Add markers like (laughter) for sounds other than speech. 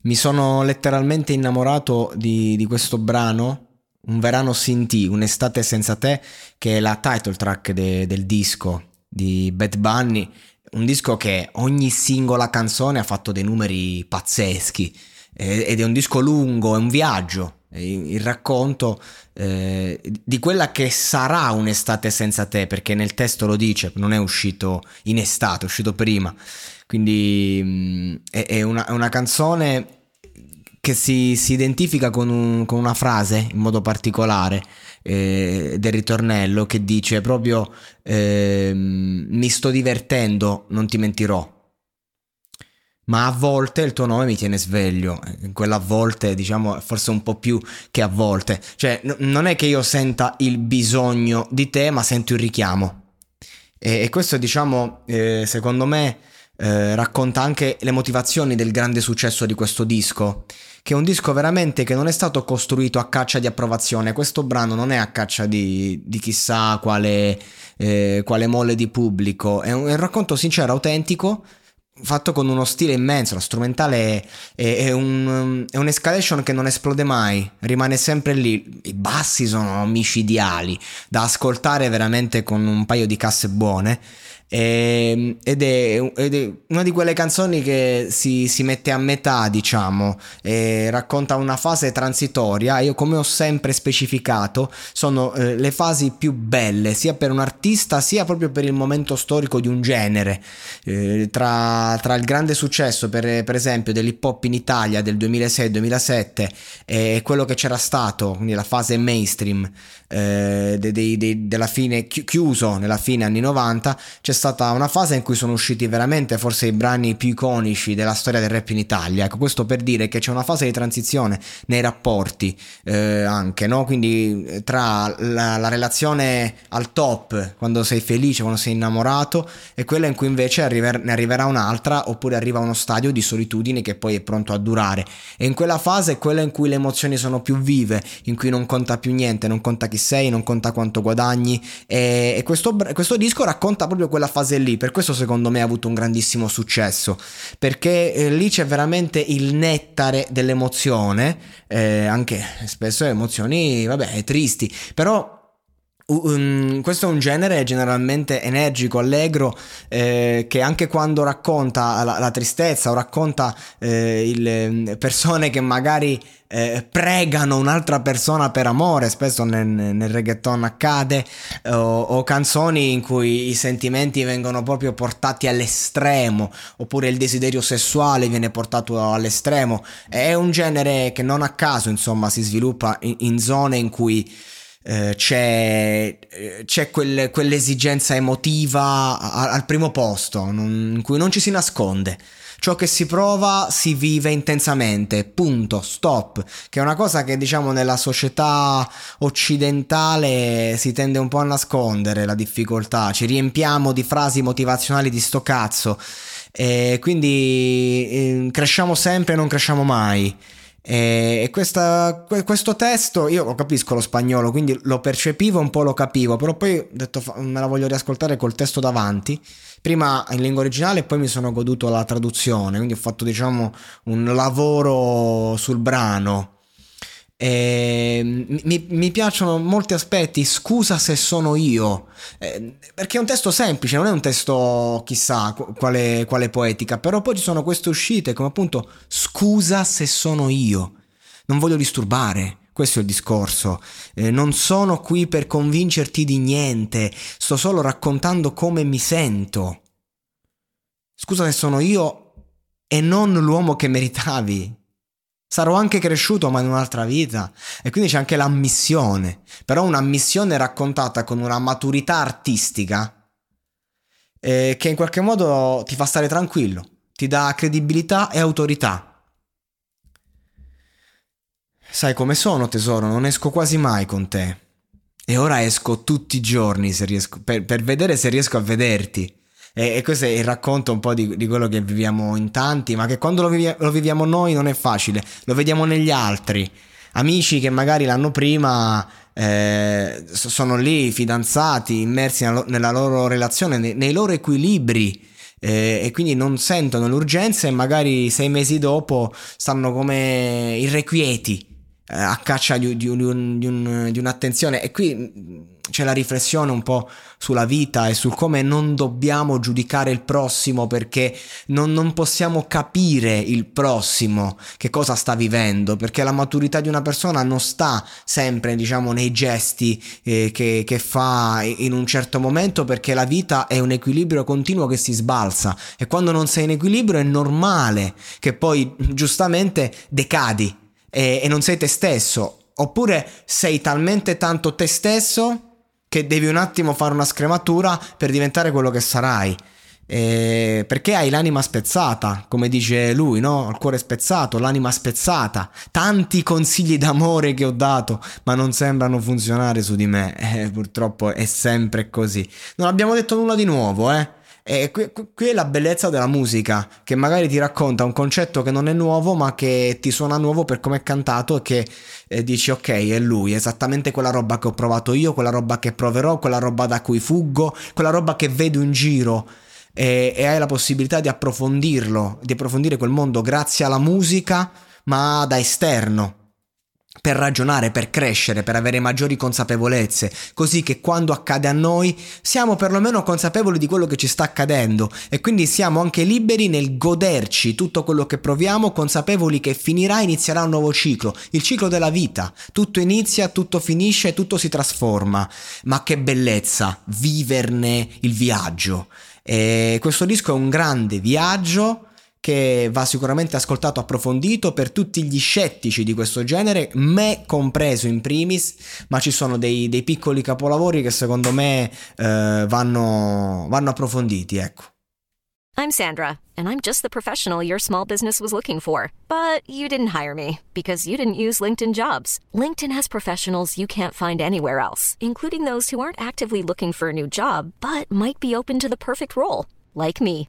Mi sono letteralmente innamorato di, di questo brano, Un verano sin te, Un'estate senza te, che è la title track de, del disco di Bad Bunny, un disco che ogni singola canzone ha fatto dei numeri pazzeschi ed è un disco lungo, è un viaggio, il racconto eh, di quella che sarà un'estate senza te, perché nel testo lo dice, non è uscito in estate, è uscito prima. Quindi mh, mm, è, è, una, è, una, canzone che si, si identifica con, un, con, una frase in modo particolare eh, del ritornello che dice proprio eh, mi sto divertendo, non ti mentirò. Ma a volte il tuo nome mi tiene sveglio, quella a volte diciamo forse un po' più che a volte, cioè n- non è che io senta il bisogno di te ma sento il richiamo. E, e questo diciamo eh, secondo me eh, racconta anche le motivazioni del grande successo di questo disco, che è un disco veramente che non è stato costruito a caccia di approvazione, questo brano non è a caccia di, di chissà quale, eh, quale mole di pubblico, è un, è un racconto sincero, autentico, fatto con uno stile immenso, la strumentale è, è, un, è, un'escalation che non esplode mai, rimane sempre lì, i bassi sono micidiali, da ascoltare veramente con un paio di casse buone ehm, ed, è, ed, è, una di quelle canzoni che si, si mette a metà, diciamo, racconta una fase transitoria. Io, come ho sempre specificato, sono eh, le fasi più belle, sia per un artista, sia proprio per il momento storico di un genere. Eh, tra, tra, il grande successo, per, per, esempio, dell'hip hop in Italia del 2006-2007 e quello che c'era stato, quindi la fase mainstream eh, de, de, de, della fine, chiuso nella fine anni 90, c'è stata una fase in cui sono usciti veramente forse i brani più iconici della storia del rap in Italia. Ecco, questo per dire che c'è una fase di transizione nei rapporti eh, anche, no? Quindi eh, tra la, la, relazione al top, quando sei felice, quando sei innamorato, e quella in cui invece arriver, ne arriverà un'altra, oppure arriva uno stadio di solitudine che poi è pronto a durare. E in quella fase è quella in cui le emozioni sono più vive, in cui non conta più niente, non conta chi sei, non conta quanto guadagni. E, e questo, questo disco racconta proprio quella fase lì, per questo secondo me ha avuto un grandissimo successo, perché eh, lì c'è veramente il nettare dell'emozione, eh, anche spesso emozioni, vabbè, tristi, però Um, questo è un genere generalmente energico, allegro, eh, che anche quando racconta la, la tristezza o racconta eh, il, persone che magari eh, pregano un'altra persona per amore, spesso nel, nel reggaeton accade, o, o, canzoni in cui i sentimenti vengono proprio portati all'estremo, oppure il desiderio sessuale viene portato all'estremo. È un genere che non a caso, insomma, si sviluppa in, in zone in cui eh, c'è, eh, c'è quel, quell'esigenza emotiva al, al primo posto, non, in cui non ci si nasconde. Ciò che si prova si vive intensamente, punto, stop, che è una cosa che diciamo nella società occidentale si tende un po' a nascondere la difficoltà, ci riempiamo di frasi motivazionali di sto cazzo. E quindi eh, cresciamo sempre e non cresciamo mai. E questa, questo testo, io lo capisco lo spagnolo, quindi lo percepivo un po' lo capivo, però poi ho detto me la voglio riascoltare col testo davanti. Prima in lingua originale e poi mi sono goduto la traduzione, quindi ho fatto diciamo un lavoro sul brano eh, mi, mi, piacciono molti aspetti, scusa se sono io, eh, perché è un testo semplice, non è un testo chissà quale, quale poetica, però poi ci sono queste uscite come appunto scusa se sono io, non voglio disturbare, questo è il discorso. Eh, non sono qui per convincerti di niente, sto solo raccontando come mi sento. Scusa se sono io e non l'uomo che meritavi. Sarò anche cresciuto ma in un'altra vita e quindi c'è anche l'ammissione, però un'ammissione raccontata con una maturità artistica eh, che in qualche modo ti fa stare tranquillo, ti dà credibilità e autorità. Sai come sono tesoro, non esco quasi mai con te. E ora esco tutti i giorni riesco, per, per vedere se riesco a vederti. E, e, questo è il racconto un po' di, di, quello che viviamo in tanti, ma che quando lo, vivi, lo viviamo noi non è facile, lo vediamo negli altri. Amici che magari l'anno prima eh, sono lì fidanzati, immersi nella loro relazione, nei, nei loro equilibri. Eh, e quindi non sentono l'urgenza e magari sei mesi dopo stanno come irrequieti a caccia di, di, un, di, un, di un'attenzione. E qui c'è la riflessione un po' sulla vita e sul come non dobbiamo giudicare il prossimo perché non, non, possiamo capire il prossimo che cosa sta vivendo perché la maturità di una persona non sta sempre diciamo nei gesti eh, che, che fa in un certo momento perché la vita è un equilibrio continuo che si sbalza. E quando non sei in equilibrio è normale che poi giustamente decadi e, e non sei te stesso oppure sei talmente tanto te stesso che devi un attimo fare una scrematura per diventare quello che sarai. Eh, perché hai l'anima spezzata, come dice lui, no? Il cuore spezzato, l'anima spezzata. Tanti consigli d'amore che ho dato, ma non sembrano funzionare su di me. (laughs) Eh, purtroppo è sempre così. Non abbiamo detto nulla di nuovo, eh? E qui, qui, è la bellezza della musica, che magari ti racconta un concetto che non è nuovo, ma che ti suona nuovo per come è cantato e che eh, dici ok, è lui, è esattamente quella roba che ho provato io, quella roba che proverò, quella roba da cui fuggo, quella roba che vedo in giro. E, e hai la possibilità di approfondirlo, di approfondire quel mondo grazie alla musica, ma da esterno per ragionare, per crescere, per avere maggiori consapevolezze, così che quando accade a noi siamo perlomeno consapevoli di quello che ci sta accadendo e quindi siamo anche liberi nel goderci tutto quello che proviamo, consapevoli che finirà e inizierà un nuovo ciclo, il ciclo della vita. Tutto inizia, tutto finisce, tutto si trasforma. Ma che bellezza viverne il viaggio. E questo disco è un grande viaggio che va sicuramente ascoltato approfondito per tutti gli scettici di questo genere, me compreso in primis, ma ci sono dei, dei piccoli capolavori che secondo me eh, vanno, vanno approfonditi, ecco. I'm Sandra, and I'm just the professional your small business was looking for. But you didn't hire me because you didn't use LinkedIn jobs. LinkedIn has professionals you can't find anywhere else, including those who aren't actively looking for a new job, but might be open to the perfect role, like me.